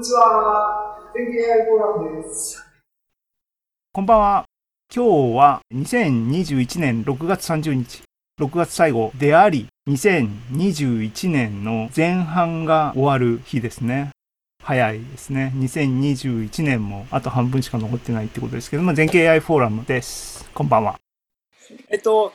にちは。天気 AI フォーラムです。こんばんは。今日は2021年6月30日、6月最後であり、2021年の前半が終わる日ですね。早いですね。2021年もあと半分しか残ってないってことですけども、全景 AI フォーラムです。こんばんは。えっと、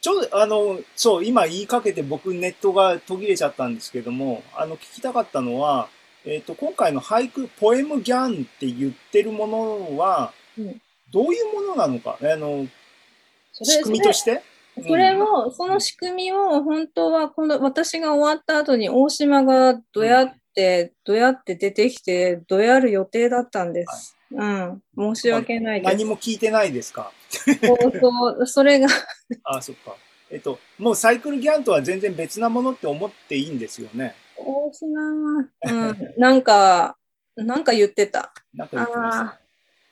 ちょうど、あの、そう、今言いかけて僕ネットが途切れちゃったんですけども、あの、聞きたかったのは、えっと、今回の俳句、ポエムギャンって言ってるものは、どういうものなのか、あの、仕組みとして？それを、その仕組みを本当はこの私が終わった後に大島がどうやって、どうやって出てきて、どうやる予定だったんです。うん、申し訳ないです。何も聞いてないですか？そうそう、それが。あそっか。えっと、もうサイクルギャンとは全然別なものって思っていいんですよね？大島は、うん、なんか、なんか言ってた。なんか言ってま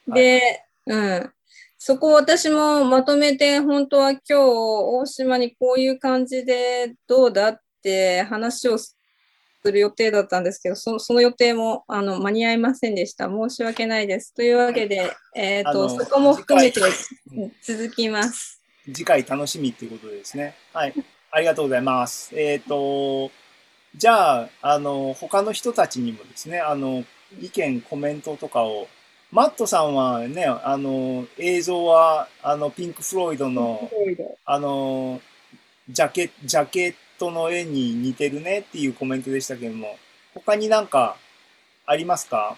しで、うん。そこを私もまとめて、本当は今日、大島にこういう感じでどうだって話をする予定だったんですけど、そその予定もあの間に合いませんでした。申し訳ないです。というわけで、えっ、ー、と、そこも含めて続きます。次回楽しみっていうことですね。はい。ありがとうございます。えっ、ー、と、じゃあ、あの、他の人たちにもですね、あの、意見、コメントとかをマットさんはね、あの、映像は、あの、ピンク・フロイドの、あの、ジャケ、ジャケットの絵に似てるねっていうコメントでしたけども、他になんかありますか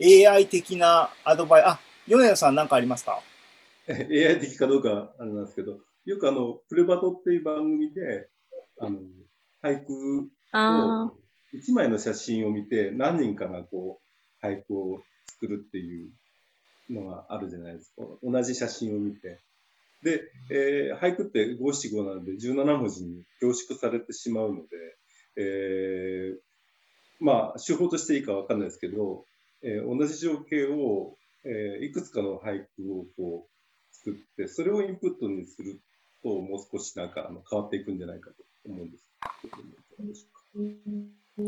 ?AI 的なアドバイス、あ、米田さんなんかありますか ?AI 的かどうかあれなんですけど、よくあの、プレバトっていう番組で、あの、俳句を、一枚の写真を見て、何人かがこう、俳句を作るっていうのがあるじゃないですか。同じ写真を見て。で、えー、俳句って五七五なので17文字に凝縮されてしまうので、えー、まあ、手法としていいかわかんないですけど、えー、同じ情景を、えー、いくつかの俳句をこう作って、それをインプットにすると、もう少しなんかあの変わっていくんじゃないかと思うんです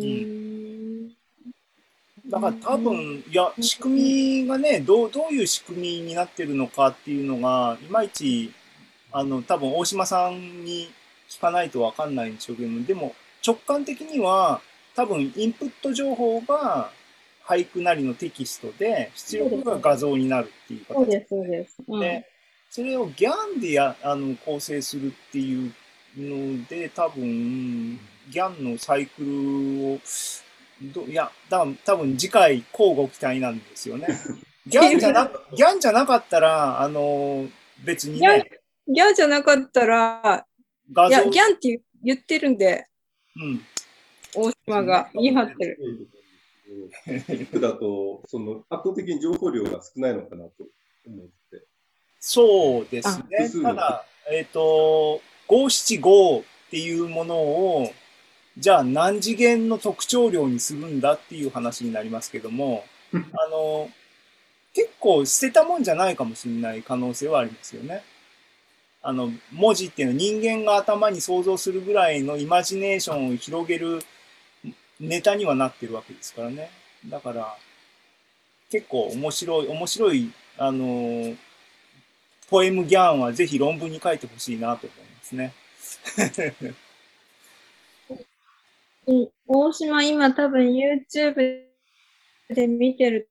うんだから多分、いや、仕組みがね、どう、どういう仕組みになってるのかっていうのが、いまいち、あの、多分大島さんに聞かないとわかんないんでしょうけども、でも直感的には、多分インプット情報が俳句なりのテキストで、出力が画像になるっていう形そうです、そうです。うん、で、それをギャンでや、あの、構成するっていうので、多分、ギャンのサイクルをどいや、だ多分次回、交互期待なんですよね。ギャンじゃな、ギャンじゃなかったら、あの、別にね。ギャンじゃなかったら、いや、ギャンって言ってるんで、うん。大島が言い張ってる。だと、その圧倒的に情報量が少ないのかなと思って。そうですね。ただ、えっ、ー、と、五七五っていうものを、じゃあ何次元の特徴量にするんだっていう話になりますけども、あの、結構捨てたもんじゃないかもしれない可能性はありますよね。あの、文字っていうのは人間が頭に想像するぐらいのイマジネーションを広げるネタにはなってるわけですからね。だから、結構面白い、面白い、あの、ポエムギャンはぜひ論文に書いてほしいなと思いますね。大島、今多分 YouTube で見てる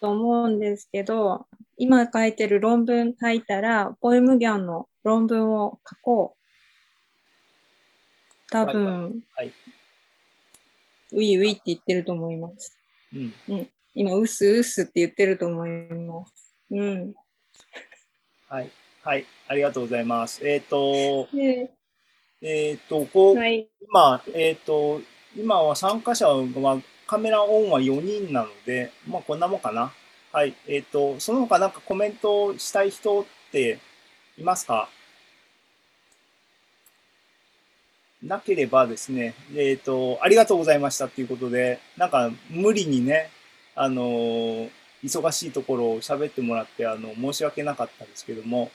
と思うんですけど、今書いてる論文書いたら、ポエムギャンの論文を書こう。多分、はい、ウィウィって言ってると思います。うん。うん、今、うすうすって言ってると思います。うん。はい。はい。ありがとうございます。えっ、ー、と、えっ、ー、と、こう、はい、今、えっ、ー、と、今は参加者はカメラオンは4人なので、まあこんなもんかな。はい。えっ、ー、と、その他なんかコメントしたい人っていますか？なければですね、えっ、と、ありがとうございましたっていうことで、なんか無理にね、あの忙しいところを喋ってもらって、あの、申し訳なかったですけども、